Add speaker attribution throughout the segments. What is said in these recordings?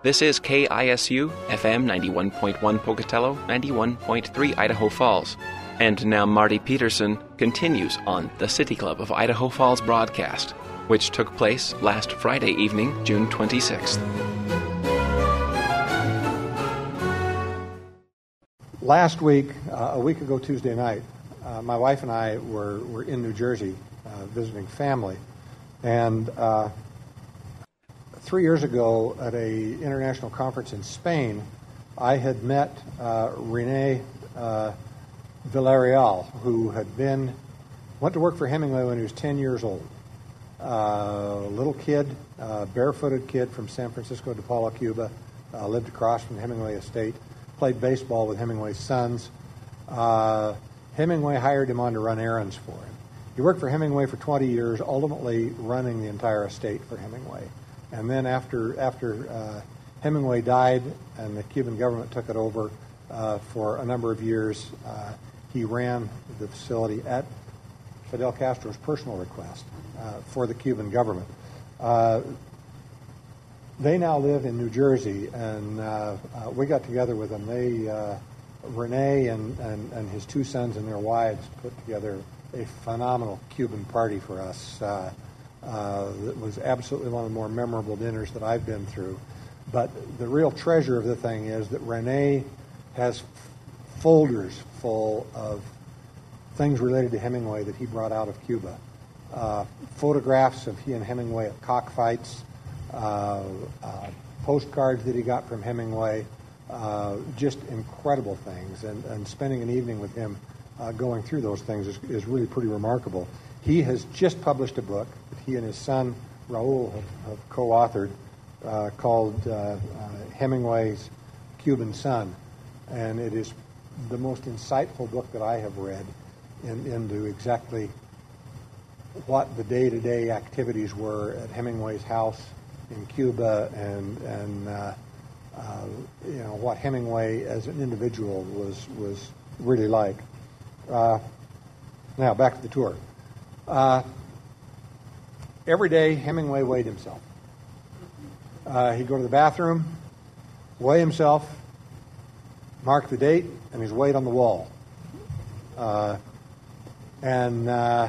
Speaker 1: This is KISU FM 91.1 Pocatello, 91.3 Idaho Falls. And now Marty Peterson continues on the City Club of Idaho Falls broadcast, which took place last Friday evening, June 26th.
Speaker 2: Last week, uh, a week ago Tuesday night, uh, my wife and I were, were in New Jersey uh, visiting family. And uh, three years ago at a international conference in Spain, I had met uh, Rene uh, Villarreal, who had been went to work for Hemingway when he was 10 years old. Uh, little kid, uh, barefooted kid from San Francisco de Paula, Cuba, uh, lived across from Hemingway estate, played baseball with Hemingway's sons. Uh, Hemingway hired him on to run errands for him. He worked for Hemingway for 20 years, ultimately running the entire estate for Hemingway. And then after after uh, Hemingway died and the Cuban government took it over uh, for a number of years, uh, he ran the facility at Fidel Castro's personal request uh, for the Cuban government. Uh, they now live in New Jersey, and uh, we got together with them. They Rene and, and, and his two sons and their wives put together a phenomenal Cuban party for us. Uh, it was absolutely one of the more memorable dinners that I've been through. But the real treasure of the thing is that Rene has folders full of things related to Hemingway that he brought out of Cuba. Uh, photographs of he and Hemingway at cockfights, uh, uh, postcards that he got from Hemingway, uh, just incredible things. And, and spending an evening with him going through those things is, is really pretty remarkable. He has just published a book that he and his son Raul have, have co-authored uh, called uh, uh, Hemingway's Cuban Son, and it is the most insightful book that I have read in, into exactly what the day-to-day activities were at Hemingway's house in Cuba and and uh, uh, you know what Hemingway as an individual was was really like. Uh, now back to the tour. Uh, every day, Hemingway weighed himself. Uh, he'd go to the bathroom, weigh himself, mark the date, and his weight on the wall. Uh, and uh,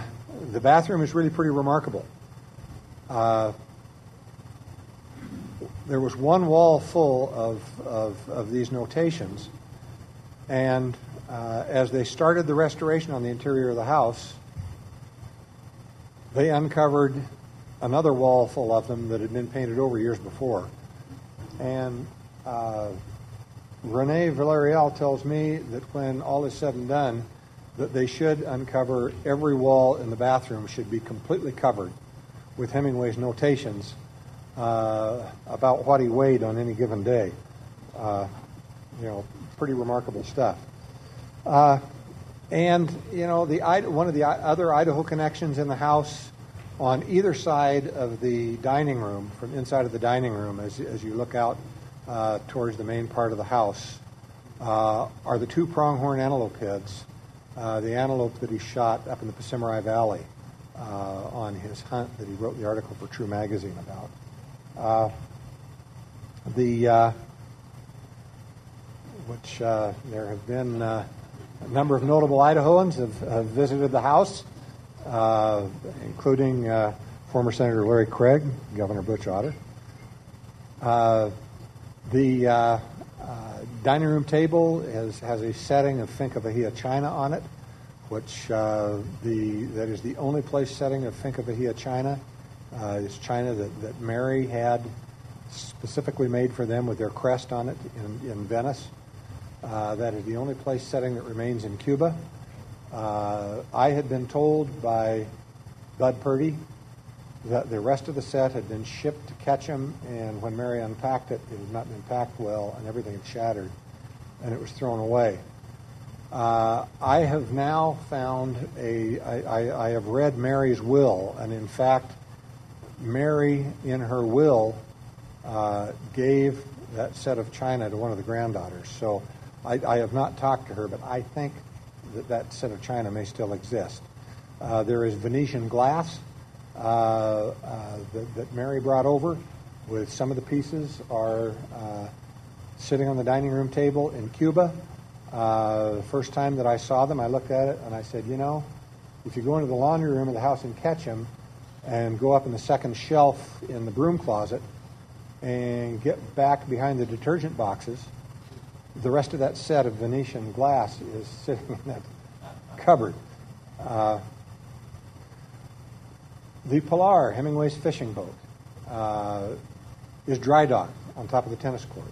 Speaker 2: the bathroom is really pretty remarkable. Uh, there was one wall full of, of, of these notations, and uh, as they started the restoration on the interior of the house, they uncovered another wall full of them that had been painted over years before. And uh, Rene Villarreal tells me that when all is said and done, that they should uncover every wall in the bathroom should be completely covered with Hemingway's notations uh, about what he weighed on any given day. Uh, you know, pretty remarkable stuff. And you know, the one of the other Idaho connections in the house on either side of the dining room, from inside of the dining room, as, as you look out uh, towards the main part of the house, uh, are the two pronghorn antelope heads, uh, the antelope that he shot up in the Pahsimeroi Valley uh, on his hunt that he wrote the article for True Magazine about. Uh, the uh, which there have been a number of notable Idahoans have, have visited the House, uh, including uh, former Senator Larry Craig, Governor Butch Otter. Uh, the uh, uh, dining room table has, has a setting of Finca Vigía china on it, which uh, the that is the only place setting of Finca Vigía china. it's china that, that Mary had specifically made for them with their crest on it in, in Venice. Uh, that is the only place setting that remains in Cuba. Uh, I had been told by Bud Purdy that the rest of the set had been shipped to Ketchum, and when Mary unpacked it, it had not been packed well, and everything had shattered, and it was thrown away. Uh, I have now found a. I, I, I have read Mary's will, and in fact, Mary, in her will, uh, gave that set of china to one of the granddaughters. So I, I, have not talked to her, but I think that that set of china may still exist. Uh, there is Venetian glass uh, uh, that, that, Mary brought over, with some of the pieces are uh, sitting on the dining room table in Cuba. Uh, the first time that I saw them, I looked at it and I said, you know, if you go into the laundry room of the house in Ketchum and go up in the second shelf in the broom closet and get back behind the detergent boxes, the rest of that set of Venetian glass is sitting in that cupboard. Uh, the Pilar, Hemingway's fishing boat, uh, is dry docked on top of the tennis court.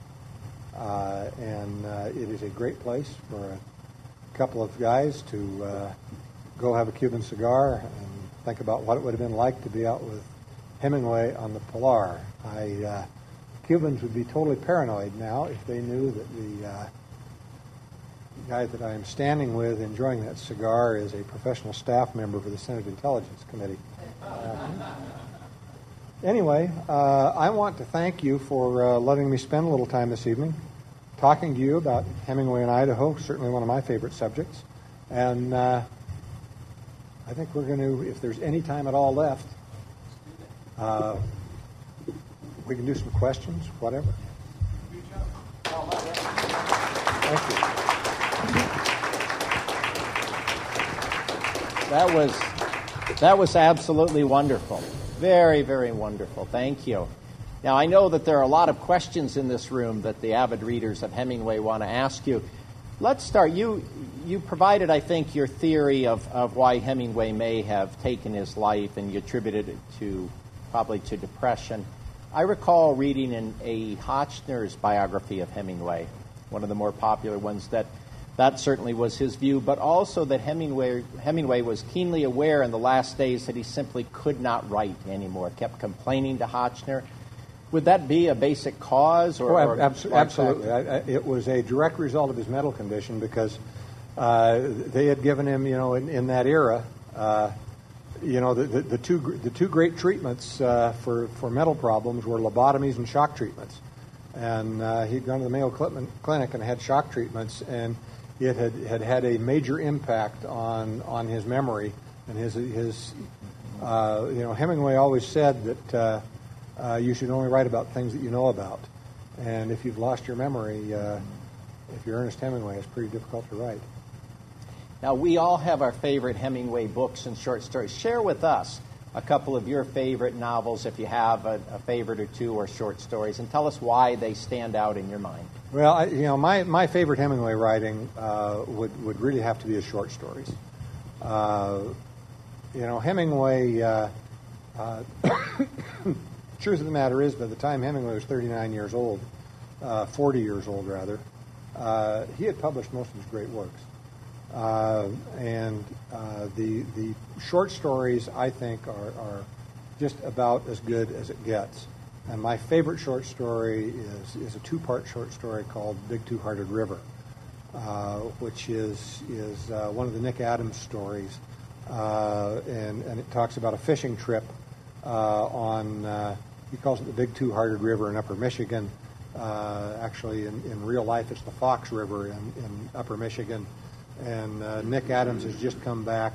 Speaker 2: Uh, and uh, it is a great place for a couple of guys to uh, go have a Cuban cigar and think about what it would have been like to be out with Hemingway on the Pilar. I, uh, Cubans would be totally paranoid now if they knew that the uh, guy that I am standing with enjoying that cigar is a professional staff member for the Senate Intelligence Committee. Uh, anyway, uh, I want to thank you for uh, letting me spend a little time this evening talking to you about Hemingway in Idaho, certainly one of my favorite subjects. And uh, I think we're going to, if there's any time at all left, uh, we can do some questions, whatever. Thank you.
Speaker 3: That was that was absolutely wonderful. Very, very wonderful. Thank you. Now, I know that there are a lot of questions in this room that the avid readers of Hemingway want to ask you. Let's start. You, you provided, I think, your theory of, of why Hemingway may have taken his life, and you attributed it to probably to depression. I recall reading in a Hotchner's biography of Hemingway, one of the more popular ones, that that certainly was his view, but also that Hemingway, Hemingway was keenly aware in the last days that he simply could not write anymore, kept complaining to Hotchner. Would that be a basic cause? Or,
Speaker 2: oh, absolutely. I, I, it was a direct result of his mental condition because uh, they had given him, you know, in, in that era, uh, you know, the, the, the, two, the two great treatments uh, for, for mental problems were lobotomies and shock treatments. And uh, he'd gone to the Mayo Clinic and had shock treatments, and it had, had had a major impact on, on his memory and his, his uh, you know, Hemingway always said that uh, uh, you should only write about things that you know about. And if you've lost your memory, uh, if you're Ernest Hemingway, it's pretty difficult to write.
Speaker 3: Now, we all have our favorite Hemingway books and short stories. Share with us a couple of your favorite novels, if you have a, a favorite or two, or short stories, and tell us why they stand out in your mind.
Speaker 2: Well, I, you know, my, my favorite Hemingway writing uh, would, would really have to be his short stories. Uh, you know, Hemingway, uh, uh truth of the matter is, by the time Hemingway was 39 years old, uh, 40 years old rather, uh, he had published most of his great works. And the, the short stories, I think, are, are just about as good as it gets. And my favorite short story is, is a two part short story called Big Two Hearted River, uh, which is, is uh, one of the Nick Adams stories. Uh, and, and it talks about a fishing trip uh, on, uh, he calls it the Big Two Hearted River in Upper Michigan. Uh, actually, in, in real life, it's the Fox River in, in Upper Michigan. And Nick Adams has just come back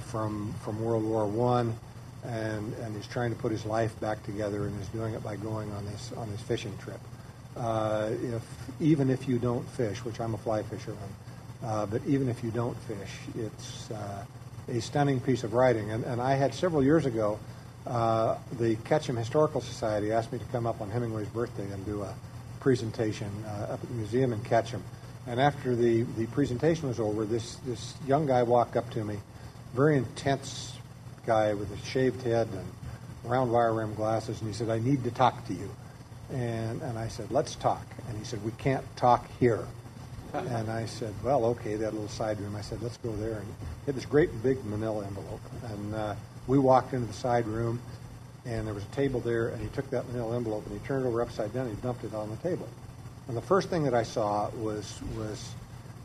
Speaker 2: from, from World War One and, and he's trying to put his life back together and is doing it by going on this on this fishing trip. Uh, if even if you don't fish, which I'm a fly fisherman, uh, but even if you don't fish, it's uh, a stunning piece of writing. And, and I had several years ago, uh, the Ketchum Historical Society asked me to come up on Hemingway's birthday and do a presentation uh, up at the museum in Ketchum. And after the, the presentation was over, this, this young guy walked up to me, very intense guy with a shaved head and round wire rim glasses, and he said, I need to talk to you. And, and I said, let's talk. And he said, we can't talk here. And I said, well, okay, that little side room. I said, let's go there. And he had this great big manila envelope. And uh, we walked into the side room, and there was a table there, and he took that manila envelope and he turned it over upside down and he dumped it on the table. And the first thing that I saw was, was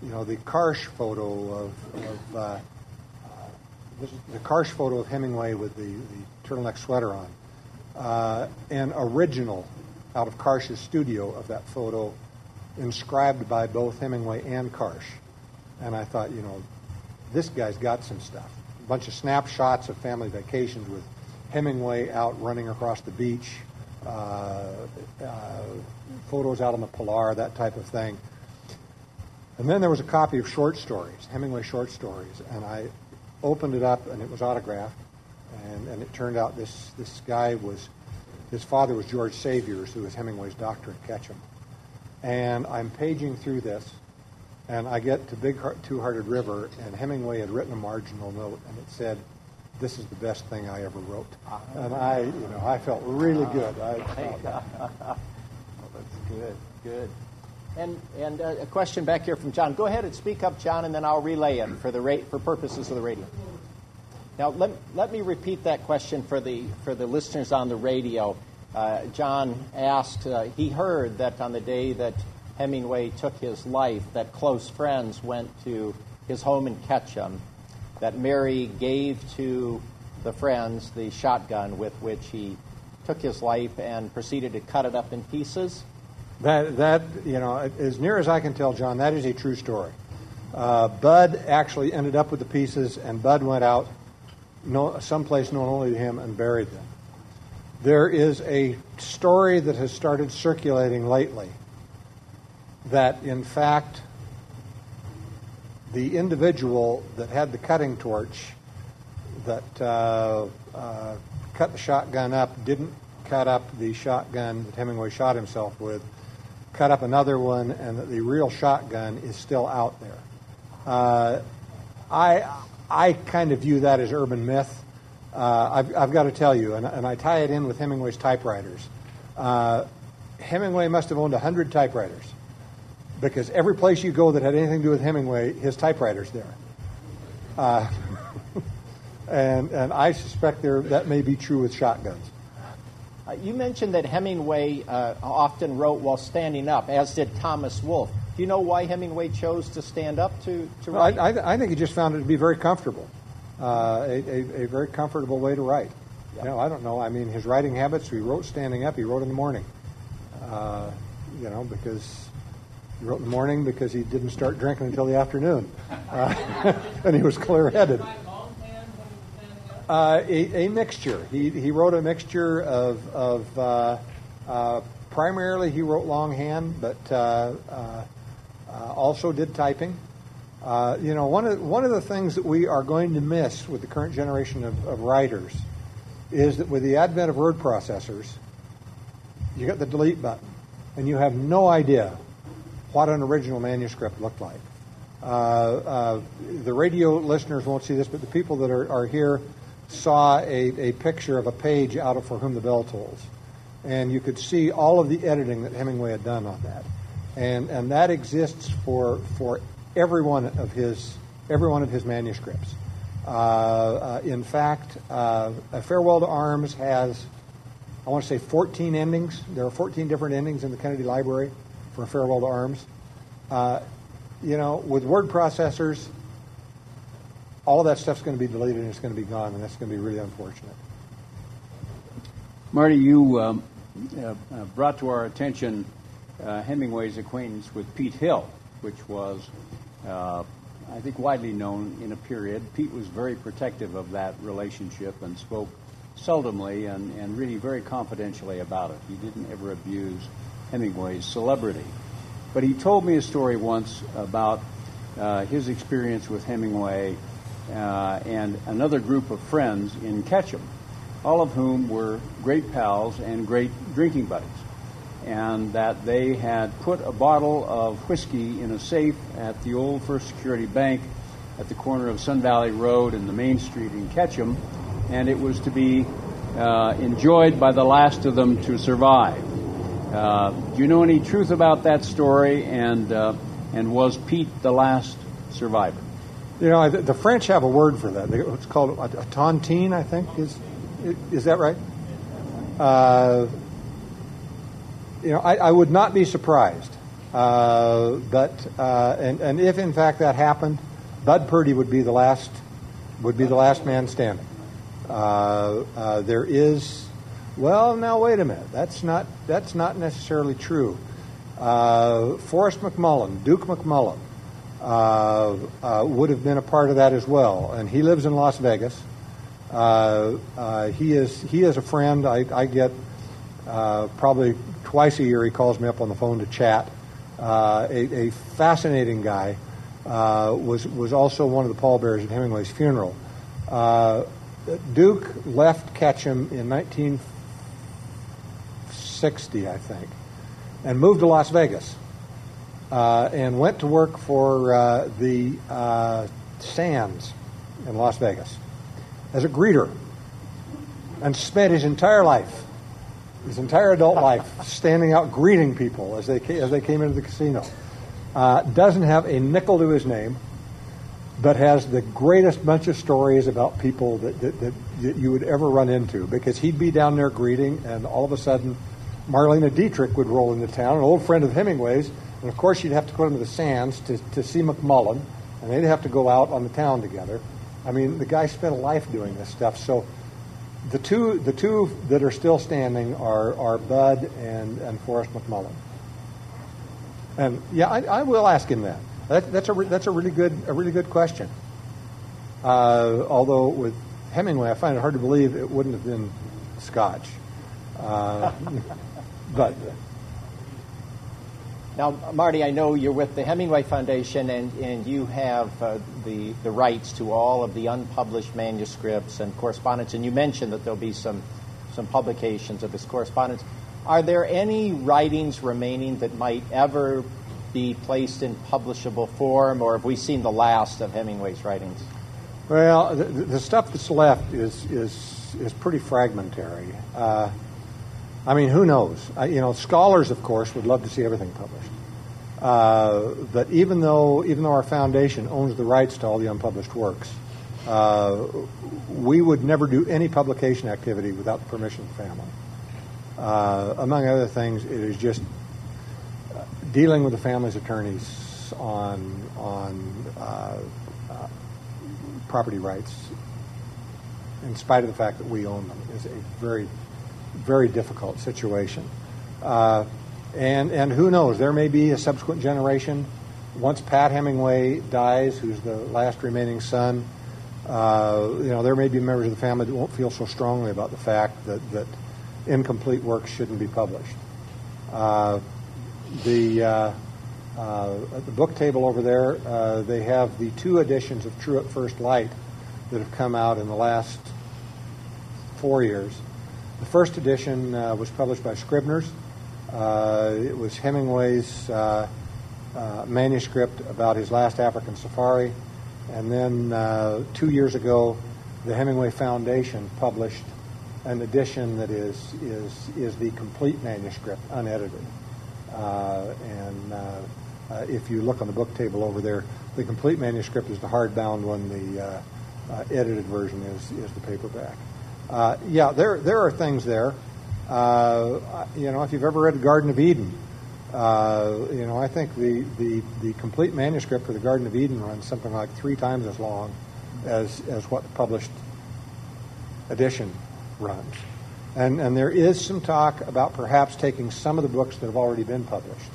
Speaker 2: you know, the Karsh photo of, of uh, this the Karsh photo of Hemingway with the, the turtleneck sweater on. Uh, an original out of Karsh's studio of that photo, inscribed by both Hemingway and Karsh. And I thought, you know, this guy's got some stuff. A bunch of snapshots of family vacations with Hemingway out running across the beach uh, Uh, uh, photos out on the Pilar, that type of thing. And then there was a copy of short stories, Hemingway short stories, and I opened it up and it was autographed. And, and it turned out this, this guy was, his father was George Saviers, who was Hemingway's doctor at Ketchum. And I'm paging through this, and I get to Big Two Hearted River, and Hemingway had written a marginal note, and it said, "This is the best thing I ever wrote." And I, you know, I felt really good. I felt
Speaker 3: well, that's good, good. And and uh, a question back here from John. Go ahead and speak up, John, and then I'll relay it for the ra- for purposes of the radio. Now, let, let me repeat that question for the, for the listeners on the radio. Uh, John asked, uh, he heard that on the day that Hemingway took his life, that close friends went to his home in Ketchum, that Mary gave to the friends the shotgun with which he took his life and proceeded to cut it up in pieces.
Speaker 2: That, that you know, as near as I can tell, John, that is a true story. Uh, Bud actually ended up with the pieces, and Bud went out no, someplace known only to him and buried them. There is a story that has started circulating lately that, in fact, the individual that had the cutting torch that uh, uh, cut the shotgun up didn't cut up the shotgun that Hemingway shot himself with, cut up another one, and that the real shotgun is still out there. Uh, I I kind of view that as urban myth. Uh, I've, I've, got to tell you, and, and, I tie it in with Hemingway's typewriters. Uh, Hemingway must have owned 100 typewriters because every place you go that had anything to do with Hemingway, his typewriter's there. Uh, and, and I suspect there, that may be true with shotguns.
Speaker 3: Uh, you mentioned that Hemingway uh, often wrote while standing up, as did Thomas Wolfe. Do you know why Hemingway chose to stand up to, to write?
Speaker 2: I, I, I think he just found it to be very comfortable, uh, a, a, a, very comfortable way to write. You know, I don't know. I mean, his writing habits, he wrote standing up, he wrote in the morning. Uh, you know, because he wrote in the morning because he didn't start drinking until the afternoon. Uh, and he was clear headed. Uh, a, a, mixture. He, he wrote a mixture of, of uh, uh, primarily he wrote longhand, but uh, uh, uh, also did typing. You know, one of, one of the things that we are going to miss with the current generation of, of writers is that with the advent of word processors, you got the delete button, and you have no idea what an original manuscript looked like. Uh, uh, the radio listeners won't see this, but the people that are, are here saw a, a picture of a page out of For Whom the Bell Tolls. And you could see all of the editing that Hemingway had done on that and and that exists for for every one of his every one of his manuscripts. Uh, uh, in fact, uh, A Farewell to Arms has, I want to say, 14 endings. There are 14 different endings in the Kennedy Library for Farewell to Arms. Uh, you know, with word processors, all that stuff's going to be deleted and it's going to be gone, and that's going to be really unfortunate.
Speaker 4: Marty, you um, uh, brought to our attention uh, Hemingway's acquaintance with Pete Hill, which was, uh, I think, widely known in a period. Pete was very protective of that relationship and spoke seldomly and, and really very confidentially about it. He didn't ever abuse Hemingway's celebrity. But he told me a story once about uh, his experience with Hemingway uh, and another group of friends in Ketchum, all of whom were great pals and great drinking buddies and that they had put a bottle of whiskey in a safe at the old First Security Bank at the corner of Sun Valley Road and the main street in Ketchum, and it was to be uh, enjoyed by the last of them to survive. Uh, do you know any truth about that story? And uh, and was Pete the last survivor?
Speaker 2: You know, the French have a word for that. It's called a, a tontine, I think. Is is that right? Uh, you know, I, I, would not be surprised. Uh, but uh, and, and if in fact that happened, Bud Purdy would be the last would be the last man standing. Uh, uh there is, well, now wait a minute. That's not that's not necessarily true. Uh, Forrest McMullen, Duke McMullen, uh, would have been a part of that as well, and he lives in Las Vegas. he is he is a friend. I, I get Uh, probably twice a year, he calls me up on the phone to chat. Uh, a, a, fascinating guy. Uh, was was also one of the pallbearers at Hemingway's funeral. Uh, Duke left Ketchum in 1960, I think, and moved to Las Vegas. Uh, and went to work for uh, the uh, Sands in Las Vegas as a greeter and spent his entire life, his entire adult life, standing out greeting people as they, as they came into the casino. Uh, doesn't have a nickel to his name, but has the greatest bunch of stories about people that, that, that you would ever run into because he'd be down there greeting, and all of a sudden, Marlene Dietrich would roll into town, an old friend of Hemingway's, and of course, you'd have to go into the sands to, to see McMullen, and they'd have to go out on the town together. I mean, the guy spent a life doing this stuff. So the two, the two that are still standing are, are Bud and, and Forrest McMullen. And yeah, I, I will ask him that. that that's, a, that's a, really good, a really good question. Uh, although with Hemingway, I find it hard to believe it wouldn't have been Scotch. Uh, but
Speaker 3: now, Marty, I know you're with the Hemingway Foundation and, and you have uh, the, the rights to all of the unpublished manuscripts and correspondence, and you mentioned that there'll be some, some publications of this correspondence. Are there any writings remaining that might ever be placed in publishable form, or have we seen the last of Hemingway's writings?
Speaker 2: Well, the, the stuff that's left is, is, is pretty fragmentary. Uh, I mean, who knows? You know, scholars, of course, would love to see everything published. Uh, but even though even though our foundation owns the rights to all the unpublished works, uh, we would never do any publication activity without the permission of the family. Uh, among other things, it is just dealing with the family's attorneys on on uh, uh, property rights, in spite of the fact that we own them, is a very very difficult situation. Uh, and, and who knows, there may be a subsequent generation. Once Pat Hemingway dies, who's the last remaining son, uh, you know, there may be members of the family that won't feel so strongly about the fact that, that incomplete works shouldn't be published. Uh, the, uh, uh, at the book table over there, uh, they have the two editions of True at First Light that have come out in the last four years. The first edition uh, was published by Scribner's. Uh, it was Hemingway's uh, uh manuscript about his last African safari. And then uh, two years ago, the Hemingway Foundation published an edition that is, is, is the complete manuscript, unedited. Uh, and if you look on the book table over there, the complete manuscript is the hardbound one, the edited version is, is the paperback. Uh, yeah, there there are things there. Uh, you know, if you've ever read the Garden of Eden, uh, you know, I think the, the, the complete manuscript for the Garden of Eden runs something like three times as long as as what the published edition runs. And and there is some talk about perhaps taking some of the books that have already been published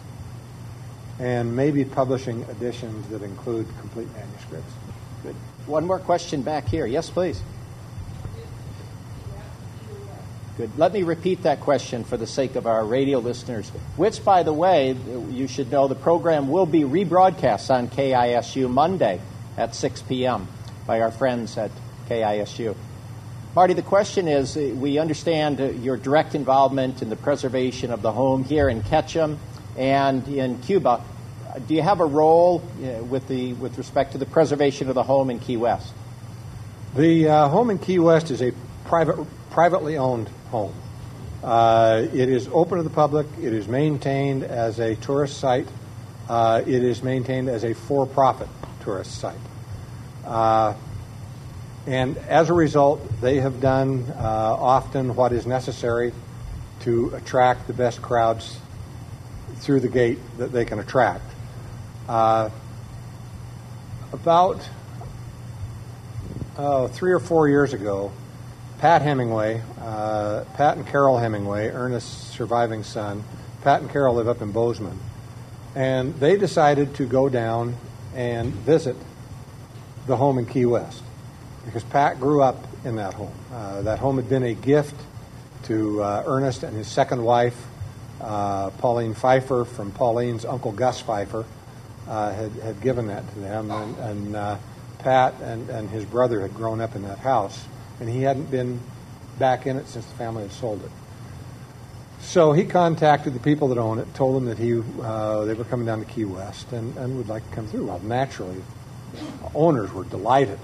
Speaker 2: and maybe publishing editions that include complete manuscripts.
Speaker 3: Good. One more question back here. Yes, please. Good. Let me repeat that question for the sake of our radio listeners, which, by the way, you should know the program will be rebroadcast on KISU Monday at 6 p.m. by our friends at KISU. Marty, the question is we understand your direct involvement in the preservation of the home here in Ketchum and in Cuba. Do you have a role uh, with, the, with respect to the preservation of the home in Key West?
Speaker 2: The uh, home in Key West is a private, privately owned home. Uh, it is open to the public. It is maintained as a tourist site. Uh, it is maintained as a for-profit tourist site. Uh, and as a result, they have done uh, often what is necessary to attract the best crowds through the gate that they can attract. Uh, about three or four years ago, Pat Hemingway, uh, Pat and Carol Hemingway, Ernest's surviving son. Pat and Carol live up in Bozeman. And they decided to go down and visit the home in Key West because Pat grew up in that home. Uh, that home had been a gift to uh, Ernest and his second wife, uh, Pauline Pfeiffer, from Pauline's uncle Gus Pfeiffer, uh, had, had given that to them. And, and uh, Pat and, and his brother had grown up in that house, and he hadn't been back in it since the family had sold it. So he contacted the people that own it, told them that he uh, they were coming down to Key West and, and would like to come through. Well, naturally, owners were delighted.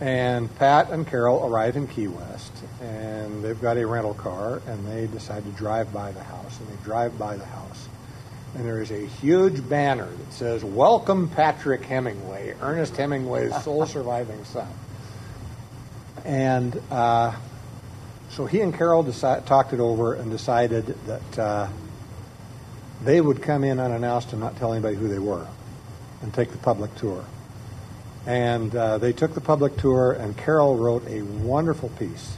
Speaker 2: And Pat and Carol arrive in Key West, and they've got a rental car, and they decide to drive by the house. And they drive by the house, and there is a huge banner that says, Welcome Patrick Hemingway, Ernest Hemingway's sole surviving son. And uh, so he and Carol decide, talked it over and decided that uh, they would come in unannounced and not tell anybody who they were and take the public tour. And uh, they took the public tour, and Carol wrote a wonderful piece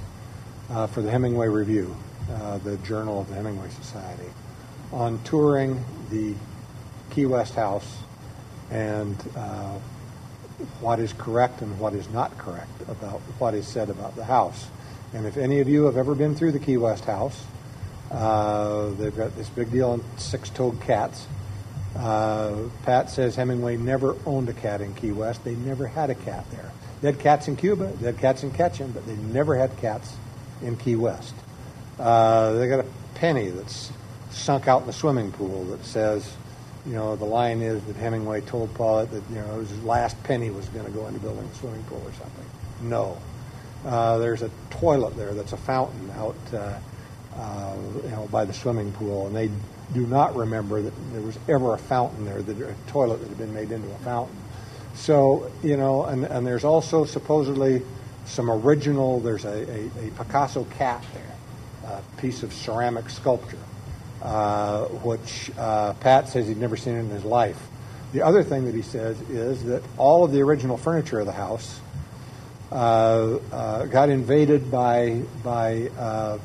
Speaker 2: uh, for the Hemingway Review, uh, the journal of the Hemingway Society, on touring the Key West house and uh, what is correct and what is not correct about what is said about the house. And if any of you have ever been through the Key West house, uh, they've got this big deal on six-toed cats. Uh, Pat says Hemingway never owned a cat in Key West. They never had a cat there. They had cats in Cuba, they had cats in Ketchum, but they never had cats in Key West. Uh, they got a penny that's sunk out in the swimming pool that says, you know, the line is that Hemingway told Paulette that, you know, his last penny was going to go into building a swimming pool or something. No. Uh, there's a toilet there that's a fountain out, uh, uh, you know, by the swimming pool, and they do not remember that there was ever a fountain there, that a toilet that had been made into a fountain. So, you know, and, and there's also supposedly some original, there's a, a, a Picasso cat there, a piece of ceramic sculpture, uh, which uh, Pat says he'd never seen in his life. The other thing that he says is that all of the original furniture of the house uh, uh, got invaded by by uh,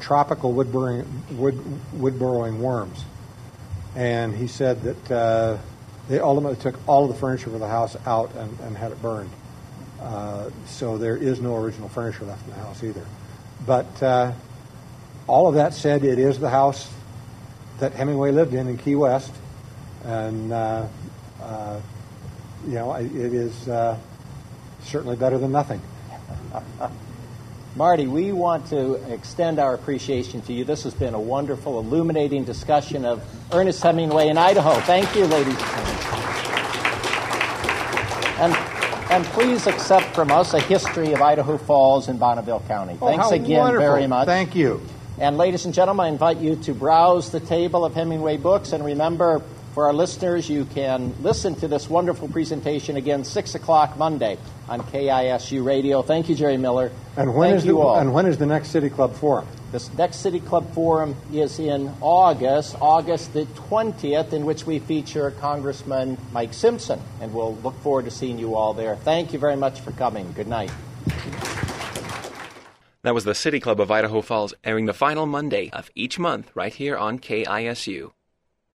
Speaker 2: tropical wood burrowing, wood, wood burrowing worms, and he said that they ultimately took all of the furniture of the house out and, and had it burned. Uh, so there is no original furniture left in the house either. But uh, all of that said, it is the house that Hemingway lived in in Key West, and uh, you know it is certainly better than nothing.
Speaker 3: Marty, we want to extend our appreciation to you. This has been a wonderful, illuminating discussion of Ernest Hemingway in Idaho. Thank you, ladies and gentlemen. And, and please accept from us a history of Idaho Falls in Bonneville County.
Speaker 2: Oh,
Speaker 3: Thanks again
Speaker 2: wonderful.
Speaker 3: very much.
Speaker 2: Thank you.
Speaker 3: And ladies and gentlemen, I invite you to browse the table of Hemingway books and remember for our listeners, you can listen to this wonderful presentation again 6 o'clock Monday on KISU Radio. Thank you, Jerry Miller.
Speaker 2: And when,
Speaker 3: Thank
Speaker 2: is
Speaker 3: you
Speaker 2: the,
Speaker 3: all.
Speaker 2: and when is the next City Club Forum?
Speaker 3: This next City Club Forum is in August, August the 20th, in which we feature Congressman Mike Simpson. And we'll look forward to seeing you all there. Thank you very much for coming. Good night.
Speaker 1: That was the City Club of Idaho Falls airing the final Monday of each month right here on KISU.